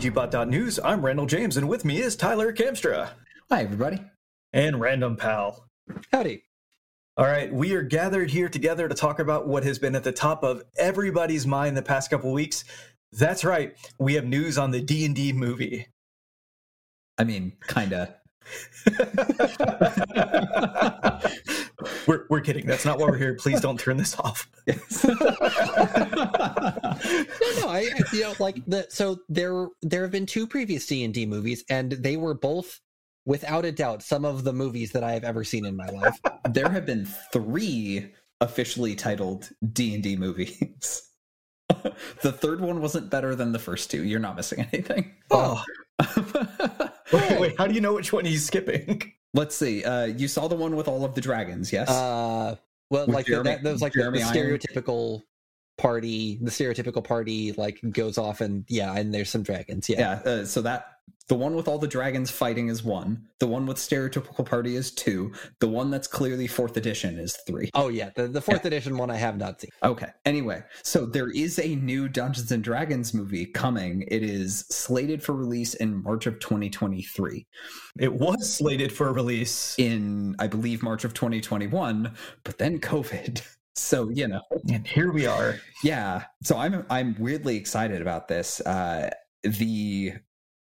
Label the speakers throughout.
Speaker 1: To I'm Randall James, and with me is Tyler Kamstra
Speaker 2: Hi, everybody.
Speaker 1: and Random Pal.
Speaker 2: Howdy.
Speaker 1: All right, we are gathered here together to talk about what has been at the top of everybody's mind the past couple weeks. That's right, we have news on the D and D movie.
Speaker 2: I mean, kinda.
Speaker 1: we're we're kidding. That's not why we're here. Please don't turn this off.
Speaker 2: no, no, I, I- you know, like the so there there have been two previous D and D movies, and they were both, without a doubt, some of the movies that I have ever seen in my life.
Speaker 3: there have been three officially titled d&d movies the third one wasn't better than the first two you're not missing anything
Speaker 1: Oh, wait, wait, how do you know which one he's skipping?
Speaker 3: Let's see uh, you saw the one with all of the dragons yes
Speaker 2: Uh, well,
Speaker 3: With
Speaker 2: like the,
Speaker 3: Jeremy-
Speaker 2: that, that was like the, the stereotypical party. The stereotypical party like goes off, and yeah, and there's some dragons. Yeah,
Speaker 3: yeah uh, so that the one with all the dragons fighting is one the one with stereotypical party is two the one that's clearly fourth edition is three
Speaker 2: Oh yeah, the, the fourth edition one I have not seen.
Speaker 3: Okay. Anyway, so there is a new Dungeons and Dragons movie coming. It is slated for release in March of 2023.
Speaker 1: It was slated for release,
Speaker 3: In I believe March of 2021, but then COVID. So, you know.
Speaker 1: and here we are.
Speaker 3: Yeah. So I'm I'm weirdly excited about this. Uh the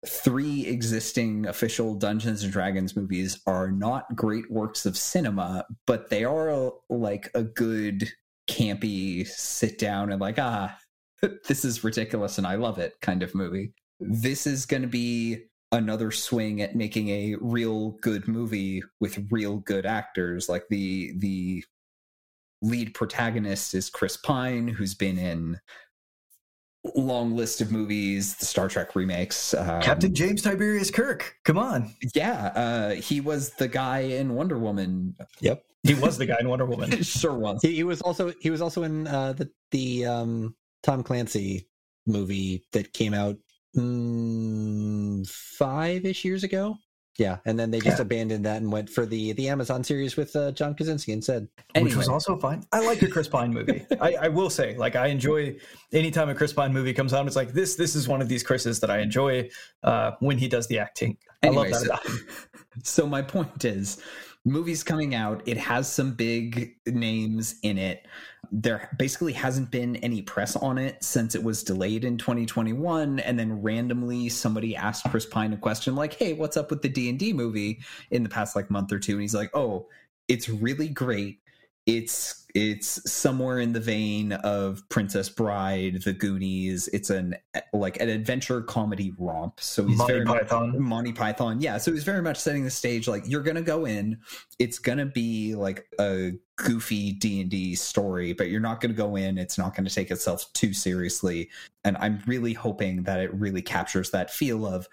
Speaker 3: three existing official Dungeons and Dragons movies are not great works of cinema, but they are like a good campy sit down and like ah this is ridiculous and I love it kind of movie. This is going to be another swing at making a real good movie with real good actors like the the lead protagonist is Chris Pine who's been in long list of movies, the Star Trek remakes. Um,
Speaker 1: Captain James Tiberius Kirk. Come on.
Speaker 3: Yeah, uh, he was the guy in Wonder Woman.
Speaker 2: Yep.
Speaker 1: He was the guy in Wonder Woman.
Speaker 3: sure was.
Speaker 2: He, he was also he was also in uh, the the um, Tom Clancy movie that came out mm, five ish years ago. Yeah, and then they just
Speaker 1: Yeah.
Speaker 2: abandoned that and went for the the Amazon series with uh, John Krasinski instead.
Speaker 1: which was also fine. I like a Chris Pine movie. I, I will say, like, I enjoy anytime a Chris Pine movie comes out. It's like this. This is one of these Chris's that I enjoy uh, when he does the acting. I love that
Speaker 3: so, so my point is, movies coming out. It has some big names in it. There basically hasn't been any press on it since it was delayed in 2021, and then randomly somebody asked Chris Pine a question like, "Hey, what's up with the D and D movie?" in the past like month or two, and he's like, "Oh, it's really great." It's it's somewhere in the vein of Princess Bride, The Goonies. It's an like an adventure comedy romp. So he's
Speaker 1: Monty
Speaker 3: very much-
Speaker 1: Python.
Speaker 3: Monty Python. Yeah. So he's very much setting the stage like you're gonna go in, it's gonna be like a goofy D and D story, but you're not gonna go in, it's not gonna take itself too seriously. And I'm really hoping that it really captures that feel of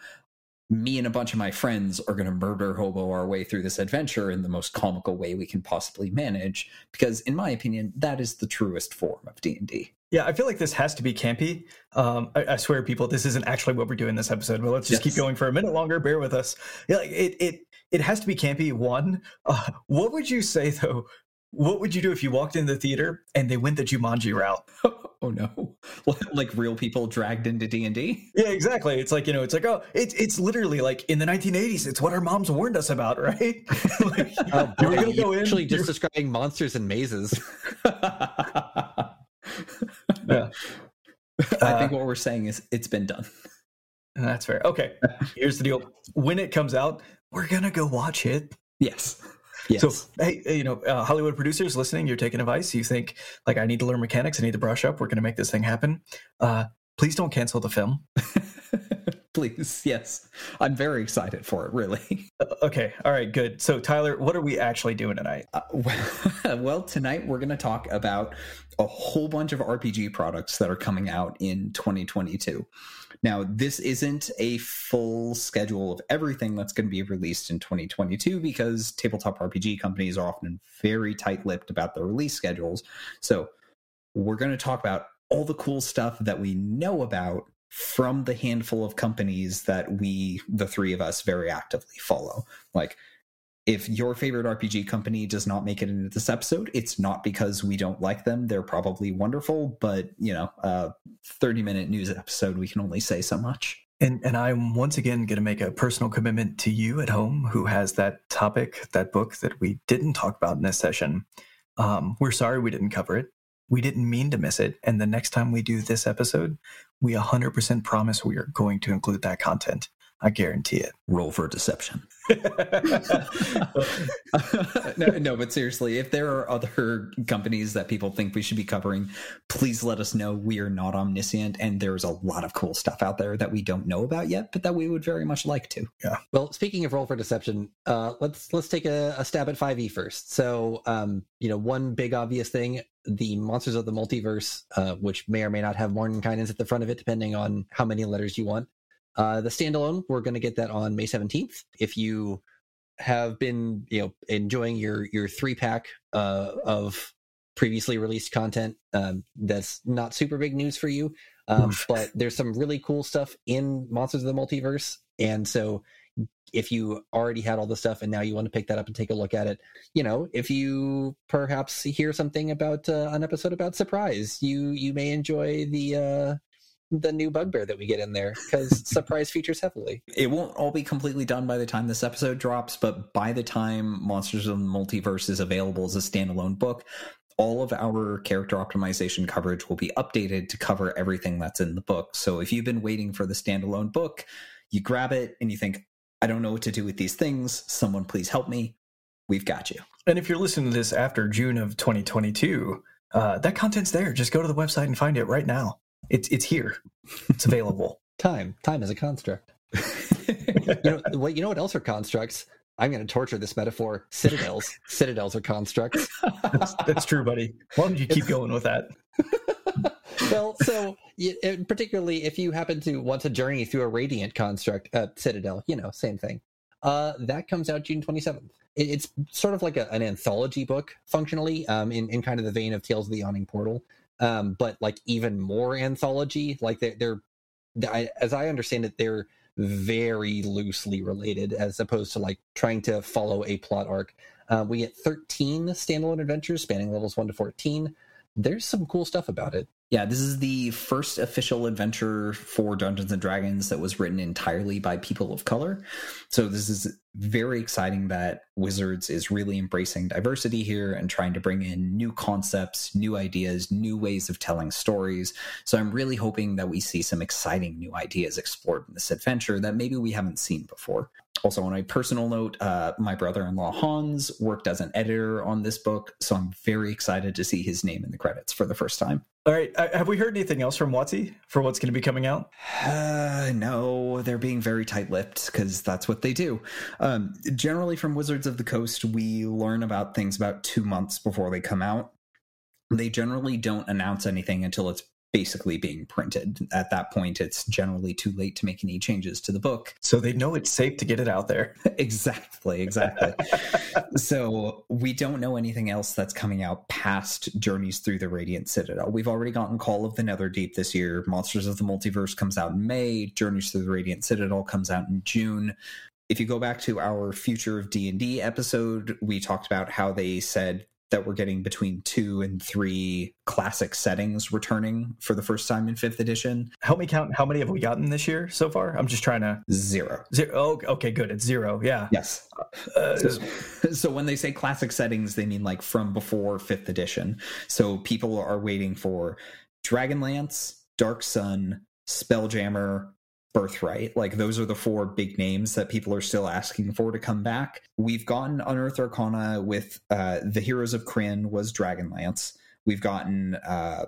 Speaker 3: me and a bunch of my friends are going to murder hobo our way through this adventure in the most comical way we can possibly manage because in my opinion that is the truest form of d&d
Speaker 1: Yeah, I feel like this has to be campy. Um, I, I swear, people, this isn't actually what we're doing this episode. But let's just
Speaker 3: Yes.
Speaker 1: keep going for a minute longer. Bear with us. Yeah, it it it has to be campy. One, uh, what would you say though? What would you do if you walked in the theater and they went the Jumanji route?
Speaker 3: oh no like real people dragged into d&d
Speaker 1: Yeah, exactly. It's like you know, it's like oh, it's it's literally like in the 1980s. It's what our moms warned us about, right? like,
Speaker 2: Oh,
Speaker 1: you were
Speaker 2: boy,
Speaker 1: gonna go
Speaker 2: you're
Speaker 1: in.
Speaker 2: actually just
Speaker 1: you're-
Speaker 2: describing monsters and mazes.
Speaker 1: yeah,
Speaker 3: i think uh, what we're saying is it's been done
Speaker 1: that's fair. Okay, here's the deal. When it comes out, we're gonna go watch it.
Speaker 3: yes
Speaker 2: Yes.
Speaker 1: So, hey, you know, uh, Hollywood producers listening, you're taking advice. You think, like, I need to learn mechanics, I need to brush up, we're going to make this thing happen. Uh, please don't cancel the film.
Speaker 3: Please, yes. I'm very excited for it, really.
Speaker 1: Okay. All right. Good. So, Tyler, what are we actually doing tonight?
Speaker 3: Uh, well, well, tonight we're going to talk about a whole bunch of RPG products that are coming out in 2022. Now, this isn't a full schedule of everything that's going to be released in 2022 because tabletop RPG companies are often very tight lipped about their release schedules. So, we're going to talk about all the cool stuff that we know about from the handful of companies that we, the three of us, very actively follow. Like, if your favorite RPG company does not make it into this episode, it's not because we don't like them. They're probably wonderful, but you know, a 30 minute news episode, we can only say so much.
Speaker 1: And and I'm once again going to make a personal commitment to you at home who has that topic, that book that we didn't talk about in this session. Um, we're sorry we didn't cover it. We didn't mean to miss it. And the next time we do this episode, we 100% promise we are going to include that content. I guarantee it.
Speaker 3: Roll for deception. no, no, but seriously, if there are other companies that people think we should be covering, please let us know. We are not omniscient, and there's a lot of cool stuff out there that we don't know about yet, but that we would very much like to.
Speaker 1: Yeah.
Speaker 2: Well, speaking of roll for deception, uh, let's let's take a, a stab at five E first. So, um, you know, one big obvious thing: the Monsters of the Multiverse, uh, which may or may not have Mordenkainen's at the front of it, depending on how many letters you want. Uh, the standalone, we're going to get that on May 17th. If you have been, you know, enjoying your your three pack uh, of previously released content, um, that's not super big news for you. Um, but there's some really cool stuff in Monsters of the Multiverse, and so if you already had all the stuff and now you want to pick that up and take a look at it, you know, if you perhaps hear something about uh, an episode about surprise, you you may enjoy the uh, the new bugbear that we get in there because surprise features heavily.
Speaker 3: It won't all be completely done by the time this episode drops, but by the time Monsters of the Multiverse is available as a standalone book, all of our character optimization coverage will be updated to cover everything that's in the book. So if you've been waiting for the standalone book, you grab it and you think, I don't know what to do with these things. Someone please help me. We've got you.
Speaker 1: And if you're listening to this after June of 2022, uh, that content's there. Just go to the website and find it right now. It's it's here. It's available.
Speaker 2: time, time is a construct. you know what? You know what else are constructs? I'm going to torture this metaphor. Citadels. Citadels are constructs.
Speaker 1: That's, that's true, buddy. Why don't you keep going with that?
Speaker 2: Well, so particularly if you happen to want to journey through a radiant construct, uh, Citadel, you know, same thing. Uh, that comes out June 27th. It, it's sort of like a, an anthology book, functionally, um, in, in kind of the vein of Tales of the Yawning Portal, um, but like even more anthology. Like they're, they're I, as I understand it, they're very loosely related as opposed to like trying to follow a plot arc. Uh, we get 13 standalone adventures spanning levels 1 to 14. There's some cool stuff about it.
Speaker 3: Yeah, this is the first official adventure for Dungeons and Dragons that was written entirely by people of color. So this is very exciting that Wizards is really embracing diversity here and trying to bring in new concepts, new ideas, new ways of telling stories. So I'm really hoping that we see some exciting new ideas explored in this adventure that maybe we haven't seen before. Also, on a personal note, uh, my brother in law Hans worked as an editor on this book, so I'm very excited to see his name in the credits for the first time.
Speaker 1: All right. Uh, have we heard anything else from WotC for what's going to be coming out?
Speaker 3: Uh, no, they're being very tight lipped because that's what they do. Um, generally, from Wizards of the Coast, we learn about things about two months before they come out. They generally don't announce anything until it's basically being printed. At that point, it's generally too late to make any changes to the book.
Speaker 1: So they know it's safe to get it out there.
Speaker 3: exactly, exactly. so we don't know anything else that's coming out past Journeys Through the Radiant Citadel. We've already gotten Call of the Netherdeep this year. Monsters of the Multiverse comes out in May. Journeys Through the Radiant Citadel comes out in June if you go back to our future of d&d episode we talked about how they said that we're getting between two and three classic settings returning for the first time in fifth edition.
Speaker 1: Help me count. How many have we gotten this year so far? I'm just trying to
Speaker 3: zero.
Speaker 1: Zero. Oh, okay, good. It's zero. Yeah.
Speaker 3: Yes. Uh, so, so when they say classic settings, they mean like from before fifth edition. So people are waiting for Dragonlance, Dark Sun, Spelljammer, Birthright. Like those are the four big names that people are still asking for to come back. We've gotten Unearthed Arcana with uh, the Heroes of Krynn was Dragonlance. We've gotten uh,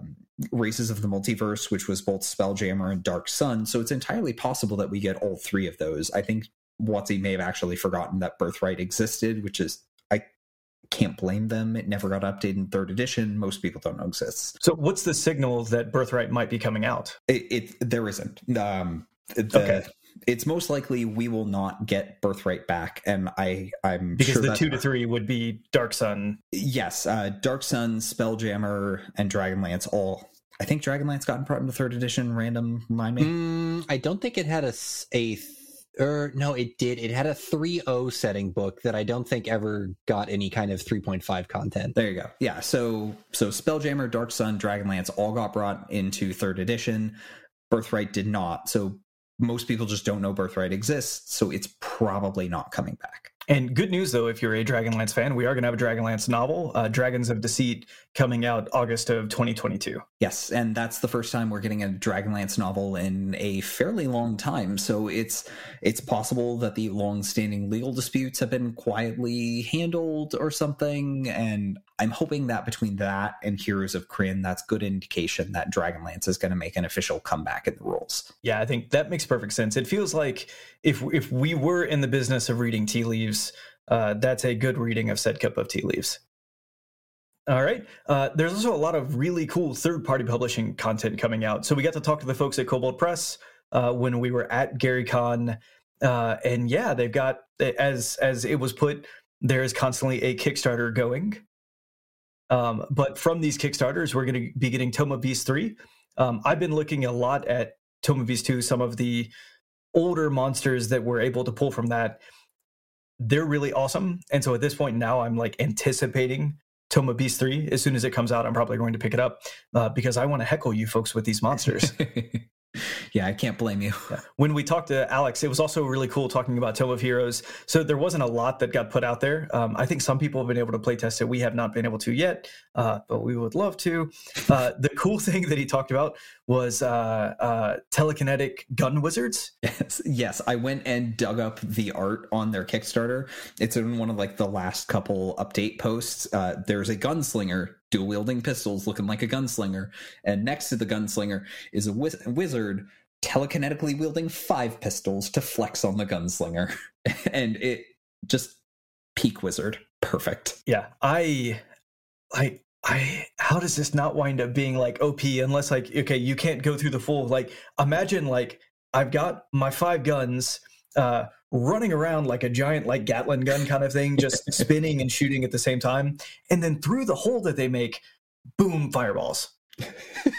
Speaker 3: Races of the Multiverse, which was both Spelljammer and Dark Sun. So it's entirely possible that we get all three of those. I think WotC may have actually forgotten that Birthright existed, which is I can't blame them. It never got updated in third edition. Most people don't know exists.
Speaker 1: So what's the signal that Birthright might be coming out?
Speaker 3: It, it there isn't. Um, the, okay. It's most likely we will not get Birthright back, and I I'm
Speaker 1: because
Speaker 3: sure
Speaker 1: the two to three would be Dark Sun.
Speaker 3: Yes, uh, Dark Sun, Spelljammer, and Dragonlance all I think Dragonlance got brought into third edition. Random, remind me.
Speaker 2: Mm, I don't think it had a a or no, it did. It had a 3.0 setting book that I don't think ever got any kind of 3.5 content.
Speaker 3: There you go. Yeah. So so Spelljammer, Dark Sun, Dragonlance all got brought into third edition. Birthright did not. So most people just don't know Birthright exists. So it's probably not coming back.
Speaker 1: And good news, though, if you're a Dragonlance fan, we are going to have a Dragonlance novel, uh, Dragons of Deceit, coming out August of 2022.
Speaker 3: Yes, and that's the first time we're getting a Dragonlance novel in a fairly long time. So it's it's possible that the long-standing legal disputes have been quietly handled or something. And I'm hoping that between that and Heroes of Krynn, that's good indication that Dragonlance is going to make an official comeback in the rules.
Speaker 1: Yeah, I think that makes perfect sense. It feels like if if we were in the business of reading tea leaves, uh, that's a good reading of said cup of tea leaves. All right. Uh, there's also a lot of really cool third party publishing content coming out. So we got to talk to the folks at Kobold Press uh, when we were at GaryCon. Uh, and yeah, they've got, as as it was put, there is constantly a Kickstarter going. Um, but from these Kickstarters, we're going to be getting Tome Beast 3. Um, I've been looking a lot at Tome Beast 2, some of the older monsters that we're able to pull from that. They're really awesome. And so at this point now, I'm like anticipating Tome of Beast 3. As soon as it comes out, I'm probably going to pick it up uh, because I want to heckle you folks with these monsters.
Speaker 3: yeah, I can't blame you.
Speaker 1: When we talked to Alex, it was also really cool talking about Tome of Heroes. So there wasn't a lot that got put out there. Um, I think some people have been able to play test it. We have not been able to yet, uh, but we would love to. Uh, the cool thing that he talked about was uh, uh, telekinetic gun wizards.
Speaker 3: Yes, yes. I went and dug up the art on their Kickstarter. It's in one of like the last couple update posts. Uh, there's a gunslinger dual wielding pistols, looking like a gunslinger, and next to the gunslinger is a wiz- wizard telekinetically wielding five pistols to flex on the gunslinger, and it just peak wizard, perfect.
Speaker 1: Yeah, I, I I how does this not wind up being like OP unless like okay you can't go through the full like imagine like I've got my five guns uh running around like a giant like Gatling gun kind of thing just spinning and shooting at the same time. And then through the hole that they make boom fireballs.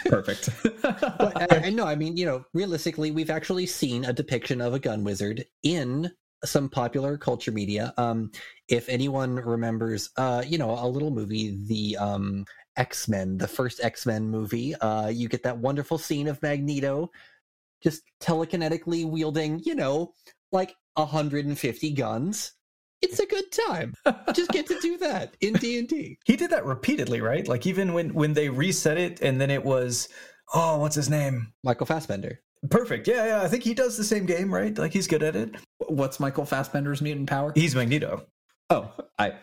Speaker 3: Perfect.
Speaker 2: But, I, I know i mean you know realistically we've actually seen a depiction of a gun wizard in some popular culture media. Um, if anyone remembers, uh, you know, a little movie, the um, X Men, the first X Men movie, uh, you get that wonderful scene of Magneto just telekinetically wielding, you know, like 150 guns. It's a good time. just get to do that in D and D.
Speaker 1: He did that repeatedly, right? Like even when when they reset it, and then it was, oh, what's his name?
Speaker 2: Michael Fassbender.
Speaker 1: Perfect. Yeah, yeah. I think he does the same game, right? Like he's good at it.
Speaker 3: What's Michael Fassbender's mutant power?
Speaker 1: He's Magneto.
Speaker 3: Oh, I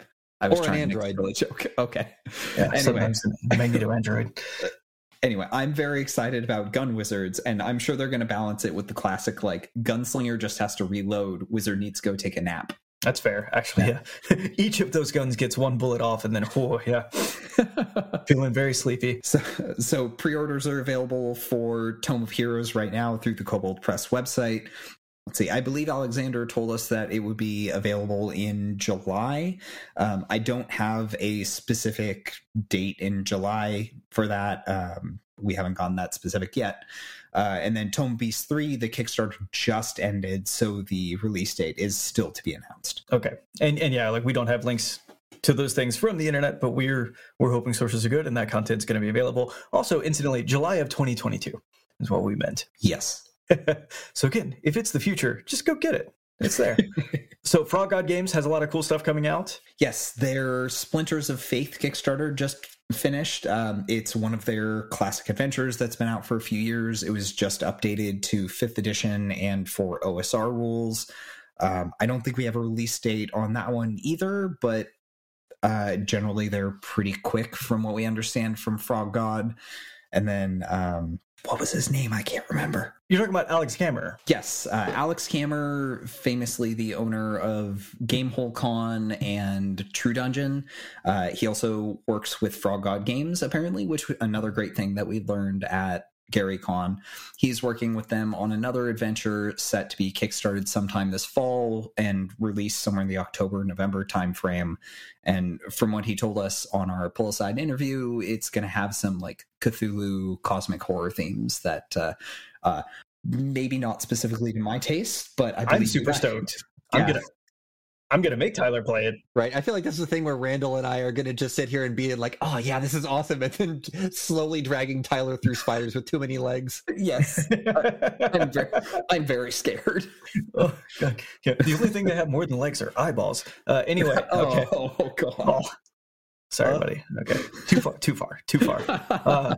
Speaker 3: I was
Speaker 2: or
Speaker 3: trying
Speaker 2: an android.
Speaker 3: to make a joke. Okay.
Speaker 1: Yeah, anyway. Magneto android.
Speaker 3: anyway, I'm very excited about gun wizards, and I'm sure they're going to balance it with the classic like gunslinger just has to reload, wizard needs to go take a nap.
Speaker 1: That's fair, actually. Yeah. yeah. Each of those guns gets one bullet off, and then whoa, yeah, feeling very sleepy.
Speaker 3: So, so pre-orders are available for Tome of Heroes right now through the Kobold Press website. Let's see. I believe Alexander told us that it would be available in July. Um, I don't have a specific date in July for that. Um, we haven't gotten that specific yet. Uh, and then Tome Beast 3, the Kickstarter just ended, so the release date is still to be announced.
Speaker 1: Okay. And and yeah, like we don't have links to those things from the internet, but we're we're hoping sources are good and that content's going to be available. Also, incidentally, July of 2022 is what we meant.
Speaker 3: Yes.
Speaker 1: so again, if it's the future, just go get it. It's there. so Frog God Games has a lot of cool stuff coming out.
Speaker 3: Yes, their Splinters of Faith Kickstarter just finished. Um, it's one of their classic adventures that's been out for a few years. It was just updated to fifth edition and for OSR rules. Um, I don't think we have a release date on that one either, but uh, generally they're pretty quick from what we understand from Frog God. And then um, what was his name? I can't remember.
Speaker 1: You're talking about Alex Kammer.
Speaker 3: Yes, uh, Alex Kammer, famously the owner of Gamehole Con and True Dungeon. Uh, he also works with Frog God Games, apparently, which another great thing that we learned at Gary Con. He's working with them on another adventure set to be kickstarted sometime this fall and released somewhere in the October November timeframe. And from what he told us on our pull aside interview, it's going to have some like Cthulhu cosmic horror themes that uh, uh, maybe not specifically to my taste, but I
Speaker 1: am super stoked. I'm yeah. gonna I'm gonna make Tyler play it.
Speaker 2: Right. I feel like this is the thing where Randall and I are gonna just sit here and be like, "Oh yeah, this is awesome," and then slowly dragging Tyler through spiders with too many legs.
Speaker 3: Yes, I'm, very, I'm very scared.
Speaker 1: Oh, God. Yeah, the only thing they have more than legs are eyeballs. Uh, anyway, okay.
Speaker 3: Oh, oh God. Oh.
Speaker 1: Sorry, uh, buddy. Okay, too far, too far, too far. Uh,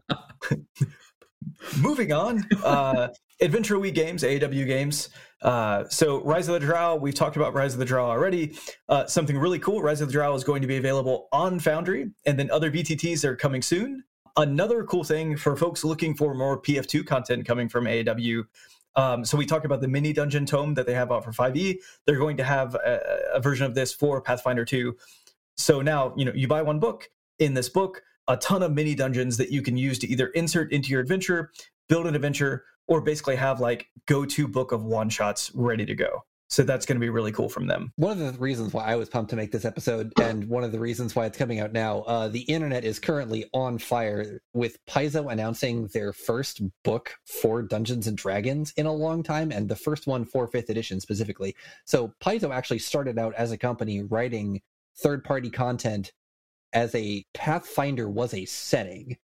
Speaker 1: moving on. Uh, Adventure Week games, AAW games. Uh, so Rise of the Drow, we've talked about Rise of the Drow already. Uh, something really cool, Rise of the Drow is going to be available on Foundry, and then other VTTs are coming soon. Another cool thing for folks looking for more PF2 content coming from AAW. Um, so we talked about the mini dungeon tome that they have out for 5e. They're going to have a, a version of this for Pathfinder 2. So now, you know, you buy one book. In this book, a ton of mini dungeons that you can use to either insert into your adventure, build an adventure, or basically have like go to book of one shots ready to go. So that's going to be really cool from them.
Speaker 2: One of the reasons why I was pumped to make this episode, and one of the reasons why it's coming out now, uh, the internet is currently on fire with Paizo announcing their first book for Dungeons and Dragons in a long time, and the first one for fifth edition specifically. So Paizo actually started out as a company writing third party content as a Pathfinder was a setting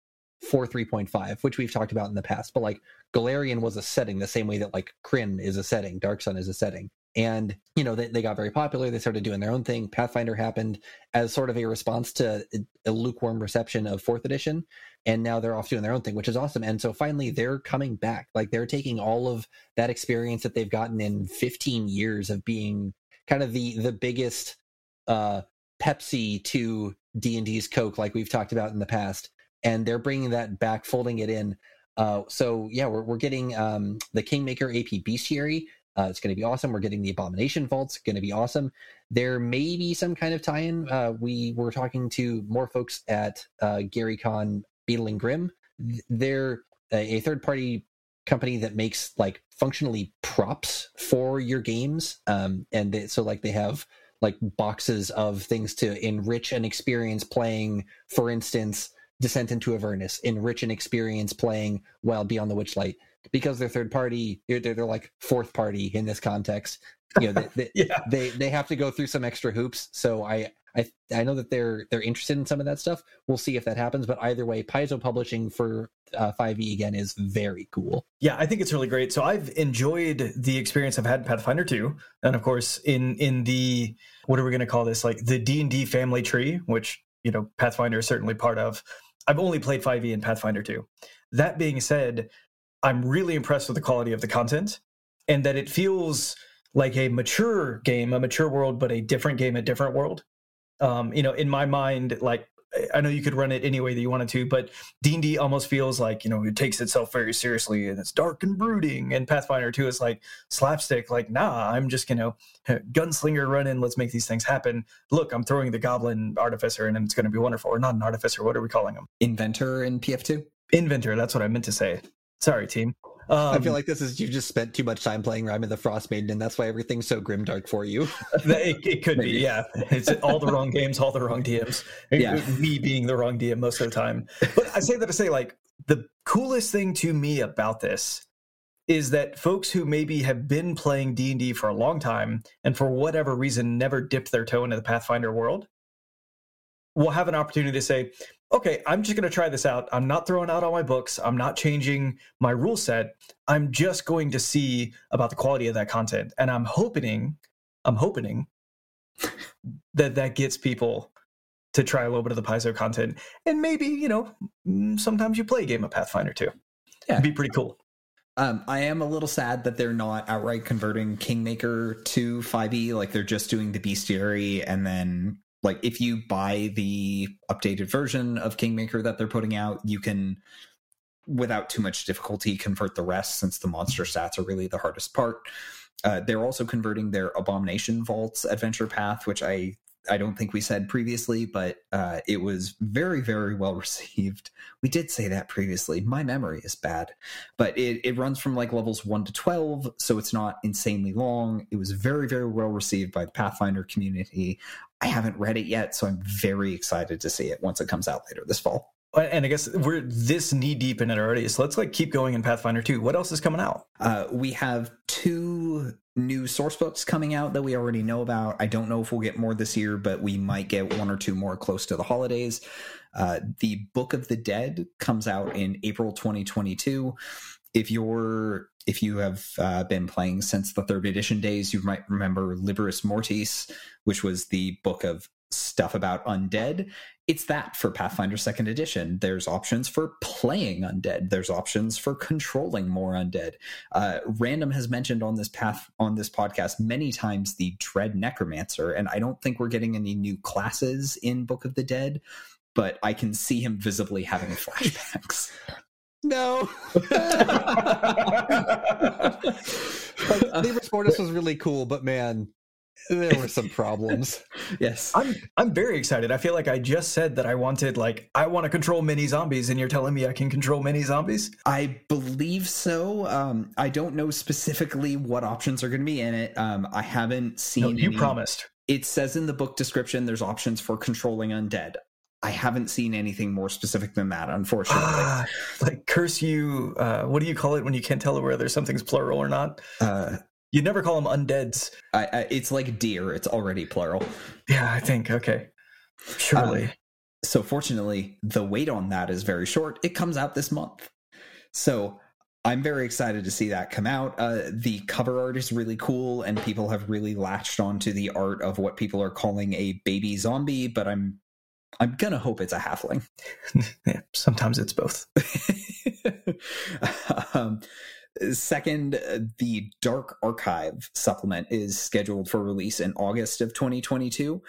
Speaker 2: for 3.5, which we've talked about in the past. But like Golarion was a setting the same way that like Krynn is a setting, Dark Sun is a setting. And, you know, they, they got very popular. They started doing their own thing. Pathfinder happened as sort of a response to a lukewarm reception of fourth edition. And now they're off doing their own thing, which is awesome. And so finally they're coming back. Like they're taking all of that experience that they've gotten in 15 years of being kind of the the biggest uh Pepsi to D&D's Coke like we've talked about in the past and they're bringing that back, folding it in. Uh, so yeah, we're we're getting um, the Kingmaker AP Bestiary. Uh, it's going to be awesome. We're getting the Abomination Vaults. Going to be awesome. There may be some kind of tie-in. Uh, we were talking to more folks at uh, Gary Con Beadle and Grimm. They're a third-party company that makes like functionally props for your games, um, and they, so like they have like boxes of things to enrich an experience playing. For instance, Descent into Avernus, enrich an experience playing Wild Beyond the Witchlight. Because they're third party, they're, they're like fourth party in this context. You know, they, yeah. they they have to go through some extra hoops. So I I I know that they're they're interested in some of that stuff. We'll see if that happens. But either way, Paizo Publishing for uh, 5e again is very cool.
Speaker 1: Yeah, I think it's really great. So I've enjoyed the experience I've had in Pathfinder 2, and of course in in the what are we going to call this? Like the D and D family tree, which you know Pathfinder is certainly part of. I've only played 5e and Pathfinder 2. That being said, I'm really impressed with the quality of the content and that it feels like a mature game, a mature world, but a different game, a different world. Um, you know, in my mind, like I know you could run it any way that you wanted to, but D&D almost feels like, you know, it takes itself very seriously and it's dark and brooding. And Pathfinder 2 is like slapstick, like, nah, I'm just, you know, gunslinger run in, let's make these things happen. Look, I'm throwing the goblin artificer and it's going to be wonderful. Or not an artificer, what are we calling him?
Speaker 3: Inventor in PF2?
Speaker 1: Inventor, that's what I meant to say. Sorry, team.
Speaker 2: Um, I feel like this is you just spent too much time playing Rime of the Frost Maiden, and that's why everything's so grim dark for you.
Speaker 1: it, it, could Maybe. be, yeah. It's all the wrong games, all the wrong DMs. Yeah. Me being the wrong DM most of the time. But I say that to say, like, the coolest thing to me about this is that folks who maybe have been playing D&D for a long time and for whatever reason never dipped their toe into the Pathfinder world will have an opportunity to say, okay, I'm just going to try this out. I'm not throwing out all my books. I'm not changing my rule set. I'm just going to see about the quality of that content. And I'm hoping, I'm hoping that that gets people to try a little bit of the Paizo content, and maybe you know mm, sometimes you play a game of Pathfinder too. Yeah, It'd be pretty cool.
Speaker 3: Um, I am a little sad that they're not outright converting Kingmaker to 5e. Like they're just doing the bestiary, and then like if you buy the updated version of Kingmaker that they're putting out, you can without too much difficulty convert the rest since the monster stats are really the hardest part. Uh, they're also converting their Abomination Vaults adventure path, which I I don't think we said previously, but uh, it was very, very well received. We did say that previously. My memory is bad, but it, it runs from like levels 1 to 12, so it's not insanely long. It was very, very well received by the Pathfinder community. I haven't read it yet, so I'm very excited to see it once it comes out later this fall
Speaker 1: and I guess we're this knee deep in it already. So let's like keep going in Pathfinder 2. What else is coming out?
Speaker 3: Uh, we have two new source books coming out that we already know about. I don't know if we'll get more this year, but we might get one or two more close to the holidays. Uh, the Book of the Dead comes out in April 2022. If you're if you have uh, been playing since the third edition days, you might remember Libris Mortis, which was the book of stuff about undead it's that for Pathfinder second edition. There's options for playing undead. There's options for controlling more undead. Uh, Random has mentioned on this path on this podcast many times the Dread Necromancer, and I don't think we're getting any new classes in Book of the Dead, but I can see him visibly having flashbacks.
Speaker 2: No. like, Libris Mortis was really cool, but man, there were some problems.
Speaker 3: yes.
Speaker 1: I'm I'm very excited. I feel like I just said that I wanted like I want to control mini zombies and you're telling me I can control mini zombies?
Speaker 3: I believe so. Um I don't know specifically what options are going to be in it. Um I haven't seen no,
Speaker 1: You
Speaker 3: any...
Speaker 1: promised.
Speaker 3: It says in the book description there's options for controlling undead. I haven't seen anything more specific than that, unfortunately. Uh,
Speaker 1: like curse you, uh, what do you call it when you can't tell whether something's plural or not?
Speaker 3: Uh,
Speaker 1: you never call them undeads.
Speaker 3: I, I, it's like deer. It's already plural.
Speaker 1: Yeah, I think. Okay. Surely. Um,
Speaker 3: so fortunately, the wait on that is very short. It comes out this month. So I'm very excited to see that come out. Uh, the cover art is really cool, and people have really latched onto the art of what people are calling a baby zombie. But I'm I'm gonna hope it's a halfling.
Speaker 1: yeah, sometimes it's both.
Speaker 3: um, Second, uh, the Dark Archive supplement is scheduled for release in August of 2022.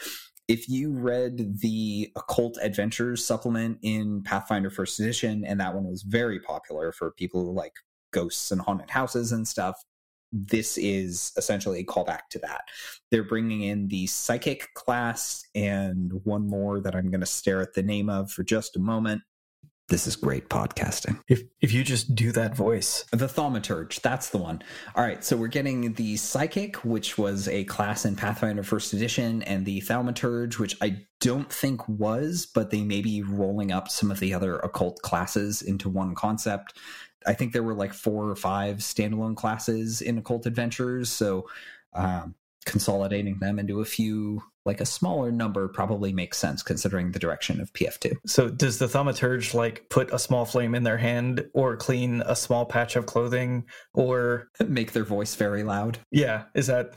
Speaker 3: If you read the Occult Adventures supplement in Pathfinder First Edition, and that one was very popular for people who like ghosts and haunted houses and stuff, this is essentially a callback to that. They're bringing in the psychic class and one more that I'm going to stare at the name of for just a moment. This is great podcasting.
Speaker 1: If if you just do that voice.
Speaker 3: The Thaumaturge, that's the one. All right, so we're getting the Psychic, which was a class in Pathfinder First Edition, and the Thaumaturge, which I don't think was, but they may be rolling up some of the other occult classes into one concept. I think there were like four or five standalone classes in Occult Adventures, so um, consolidating them into a few like a smaller number probably makes sense considering the direction of PF2.
Speaker 1: So does the thaumaturge like put a small flame in their hand or clean a small patch of clothing or
Speaker 3: make their voice very loud?
Speaker 1: Yeah, is that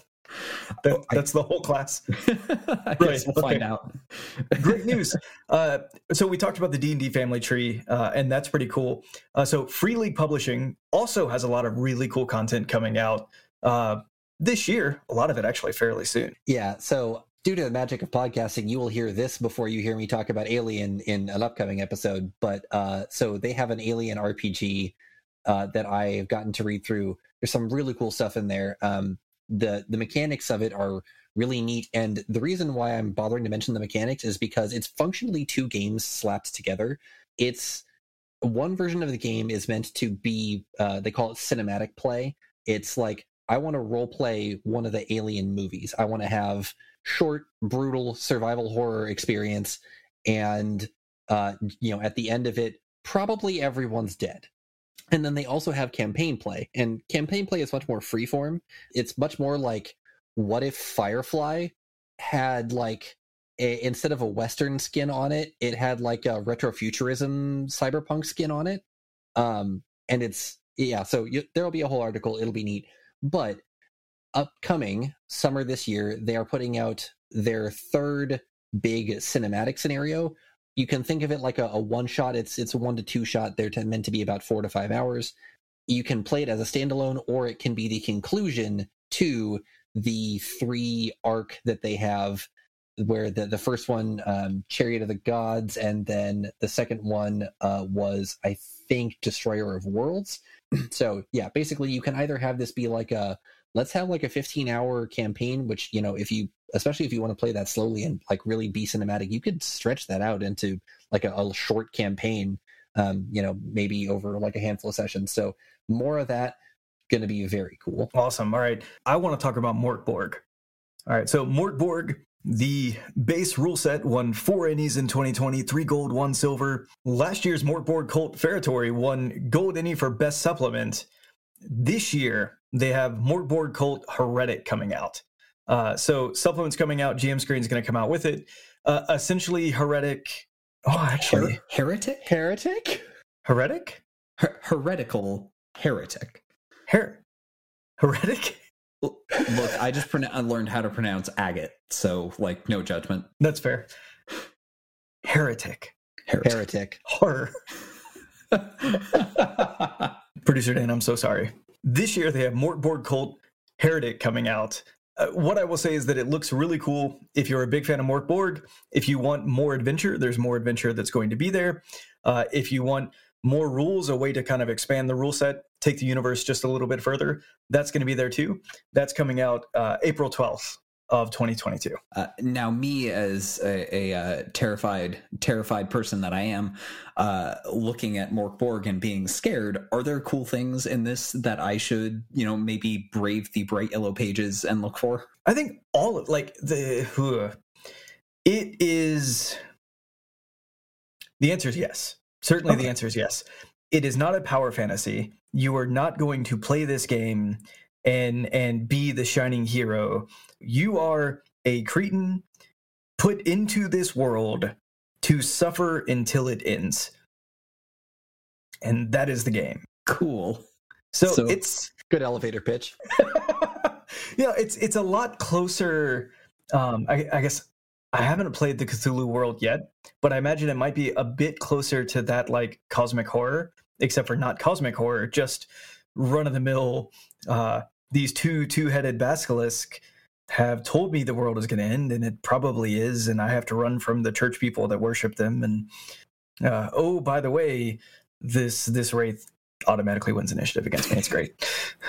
Speaker 1: that, oh, that's the whole class.
Speaker 3: I right. we'll okay. find out.
Speaker 1: Great news. Uh, so we talked about the D and D family tree, uh, and that's pretty cool. Uh, so Free League Publishing also has a lot of really cool content coming out. Uh, this year, a lot of it actually fairly soon.
Speaker 2: Yeah. So, due to the magic of podcasting, you will hear this before you hear me talk about Alien in an upcoming episode. But uh, so they have an Alien RPG uh, that I've gotten to read through. There's some really cool stuff in there. Um, the the mechanics of it are really neat, and the reason why I'm bothering to mention the mechanics is because it's functionally two games slapped together. It's one version of the game is meant to be uh, they call it cinematic play. It's like I want to role play one of the alien movies. I want to have short, brutal survival horror experience, and uh, you know, at the end of it, probably everyone's dead. And then they also have campaign play, and campaign play is much more freeform. It's much more like, what if Firefly had like a, instead of a Western skin on it, it had like a retrofuturism cyberpunk skin on it. Um, and it's yeah, so you, there'll be a whole article. It'll be neat but upcoming summer this year, they are putting out their third big cinematic scenario. You can think of it like a, a one shot. It's it's a one to two shot. They're meant to be about four to five hours. You can play it as a standalone, or it can be the conclusion to the three arc that they have where the, the first one um, chariot of the gods and then the second one uh, was i think destroyer of worlds so yeah basically you can either have this be like a let's have like a 15 hour campaign which you know if you especially if you want to play that slowly and like really be cinematic you could stretch that out into like a, a short campaign um, you know maybe over like a handful of sessions. So more of that going to be very cool.
Speaker 1: Awesome. All right. I want to talk about Mörk Borg all right. So Mörk Borg the base rule set won four Ennies in 2020, three gold, one silver. Last year's Mörk Borg Cult Feretory won gold Ennie for best supplement. This year, they have Mörk Borg Cult Heretic coming out. Uh, so supplements coming out, GM screen is going to come out with it. Uh, essentially, Heretic. Oh, actually,
Speaker 3: Her- heretic,
Speaker 2: heretic,
Speaker 1: Heretic,
Speaker 3: Her- heretical heretic.
Speaker 1: Her- Heretic.
Speaker 3: Look, I just pron- I learned how to pronounce agate, so like no judgment.
Speaker 1: That's fair. Heretic.
Speaker 3: Heretic.
Speaker 2: heretic
Speaker 1: Horror. Producer Dan, I'm so sorry. This year they have Mörk Borg Cult Heretic coming out. Uh, what I will say is that it looks really cool. If you're a big fan of Mörk Borg, if you want more adventure, there's more adventure that's going to be there. Uh, if you want more rules, a way to kind of expand the rule set, take the universe just a little bit further, that's going to be there too. That's coming out uh, April 12th of 2022.
Speaker 3: Uh, now, me as a, a uh, terrified, terrified person that I am, uh, looking at Mörk Borg and being scared, are there cool things in this that I should, you know, maybe brave the bright yellow pages and look for?
Speaker 1: I think all of like the it is the answer is yes. Certainly
Speaker 3: Okay.
Speaker 1: the answer is yes. It is not a power fantasy. You are not going to play this game and and be the shining hero. You are a cretin put into this world to suffer until it ends. And that is the game.
Speaker 3: Cool.
Speaker 1: So,
Speaker 3: So-
Speaker 1: it's
Speaker 2: good elevator pitch
Speaker 1: yeah, it's it's a lot closer. Um, I, I guess I haven't played the Cthulhu world yet, but I imagine it might be a bit closer to that like cosmic horror, except for not cosmic horror, just run of the mill. Uh, these two two headed basilisk have told me the world is going to end, and it probably is, and I have to run from the church people that worship them. And uh, oh, by the way, this this wraith automatically wins initiative against me. It's great.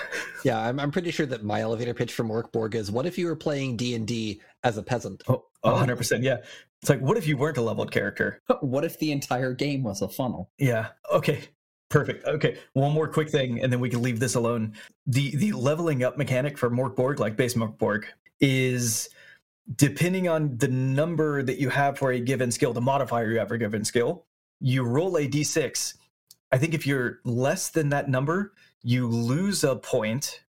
Speaker 2: yeah I'm, I'm pretty sure that my elevator pitch from Mörk Borg is what if you were playing d&d as a peasant
Speaker 1: Oh, 100%. Yeah. It's like, what if you weren't a leveled character?
Speaker 3: What if the entire game was a funnel?
Speaker 1: Yeah. Okay. Perfect. Okay. One more quick thing, and then we can leave this alone. The the leveling up mechanic for Mörk Borg, like base Mörk Borg, is depending on the number that you have for a given skill, the modifier you have for a given skill, you roll a d6. I think if you're less than that number, you lose a point.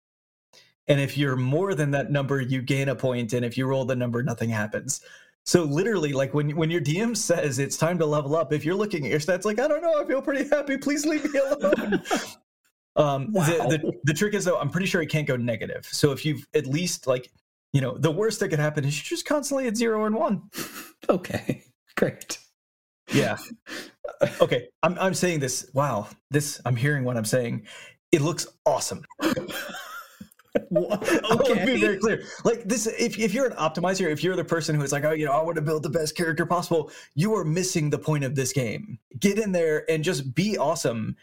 Speaker 1: And if you're more than that number, you gain a point. And if you roll the number, nothing happens. So literally, like when when your DM says it's time to level up, if you're looking at your stats, like I don't know, I feel pretty happy. Please leave me alone. um,
Speaker 3: Wow.
Speaker 1: the, the the trick is though, I'm pretty sure it can't go negative. So if you've at least like, you know, the worst that could happen is you're just constantly at zero and one.
Speaker 3: Okay, great.
Speaker 1: Yeah. okay. I'm I'm saying this. Wow. This I'm hearing what I'm saying. It looks awesome.
Speaker 3: What?
Speaker 1: I be very clear. Like this, if, if you're an optimizer, if you're the person who is like, oh, you know, I want to build the best character possible, you are missing the point of this game. Get in there and just be awesome.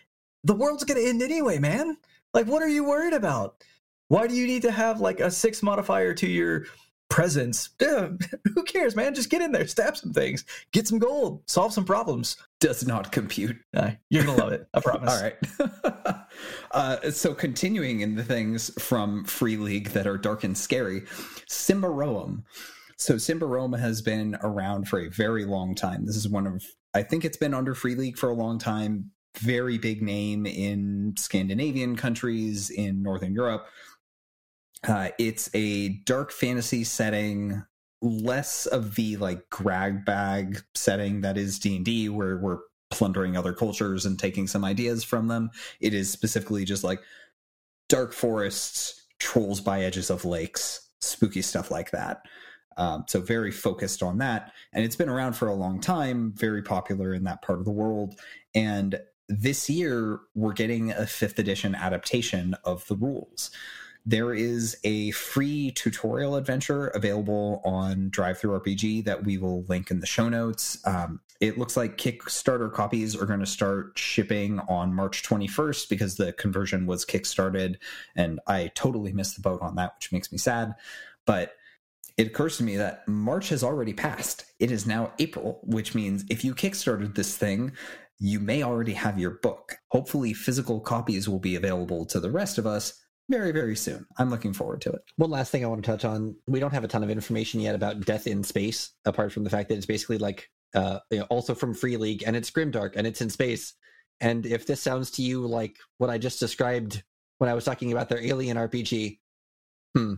Speaker 1: The world's gonna end anyway, man. Like, what are you worried about? Why do you need to have like a six modifier to your presence? Yeah, who cares, man? Just get in there, stab some things, get some gold, solve some problems.
Speaker 3: Does not compute.
Speaker 1: Uh, you're gonna love it. I promise.
Speaker 3: All right. uh, so continuing in the things from Free League that are dark and scary, Symbaroum. So Symbaroum has been around for a very long time. This is one of I think it's been under Free League for a long time. Very big name in Scandinavian countries, in Northern Europe. Uh, it's a dark fantasy setting, less of the like grab bag setting that is D and D, where we're plundering other cultures and taking some ideas from them. It is specifically just like dark forests, trolls by edges of lakes, spooky stuff like that. Um, so very focused on that. And it's been around for a long time, very popular in that part of the world. And this year, we're getting a fifth edition adaptation of the rules. There is a free tutorial adventure available on DriveThruRPG that we will link in the show notes. Um, it looks like Kickstarter copies are going to start shipping on March 21st because the conversion was kickstarted, and I totally missed the boat on that, which makes me sad. But it occurs to me that March has already passed. It is now April, which means if you kickstarted this thing, you may already have your book. Hopefully, physical copies will be available to the rest of us very, very soon. I'm looking forward to it.
Speaker 2: One last thing I want to touch on: we don't have a ton of information yet about Death in Space, apart from the fact that it's basically like uh, you know, also from Free League, and it's grimdark and it's in space. And if this sounds to you like what I just described when I was talking about their alien RPG, hmm.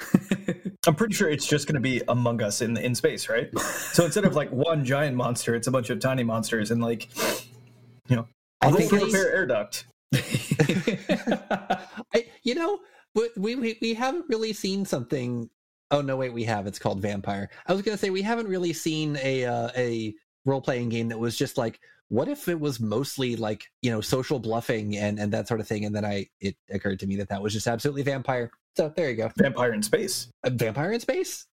Speaker 1: I'm pretty sure it's just going to be Among Us in in space, right? So instead of like one giant monster, it's a bunch of tiny monsters, and like, you know, I think repair air duct.
Speaker 2: I, you know, we, we we haven't really seen something. Oh no, wait, we have. It's called Vampire. I was gonna say we haven't really seen a uh, a role playing game that was just like, what if it was mostly like you know social bluffing and and that sort of thing? And then I it occurred to me that that was just absolutely Vampire. So there you go,
Speaker 1: Vampire in space.
Speaker 2: A vampire in space.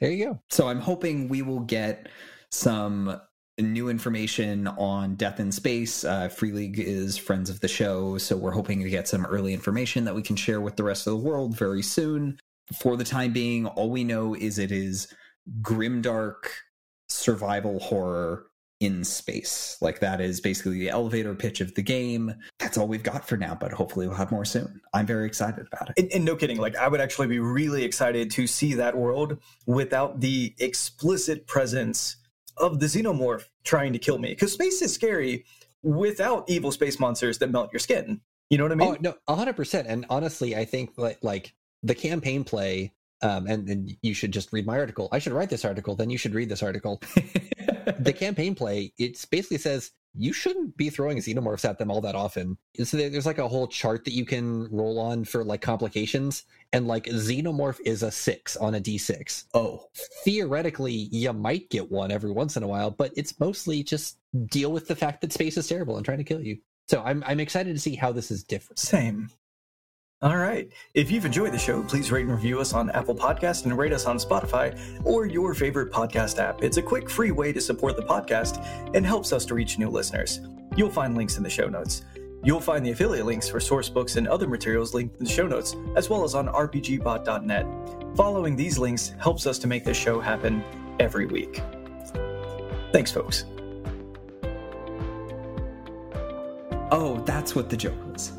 Speaker 2: There you go.
Speaker 3: So I'm hoping we will get some new information on Death in Space. Uh, Free League is friends of the show, so we're hoping to get some early information that we can share with the rest of the world very soon. For the time being, all we know is it is grimdark survival horror in space. Like that is basically the elevator pitch of the game. That's all we've got for now, but hopefully we'll have more soon. I'm very excited about it.
Speaker 1: And, and, no kidding, like I would actually be really excited to see that world without the explicit presence of the xenomorph trying to kill me because space is scary without evil space monsters that melt your skin. You know what I mean?
Speaker 2: Oh no, hundred percent. And honestly, I think like like the campaign play. Um, and, and you should just read my article. I should write this article, then you should read this article. the campaign play, it basically says you shouldn't be throwing xenomorphs at them all that often. So there's like a whole chart that you can roll on for like complications, and like xenomorph is a six on a d6.
Speaker 3: Oh,
Speaker 2: theoretically, you might get one every once in a while, but it's mostly just deal with the fact that space is terrible and trying to kill you. So I'm I'm excited to see how this is different.
Speaker 1: Same. All right. If you've enjoyed the show, please rate and review us on Apple Podcast and rate us on Spotify or your favorite podcast app. It's a quick, free way to support the podcast and helps us to reach new listeners. You'll find links in the show notes. You'll find the affiliate links for source books and other materials linked in the show notes, as well as on rpgbot.net. Following these links helps us to make this show happen every week. Thanks, folks.
Speaker 3: Oh, that's what the joke was.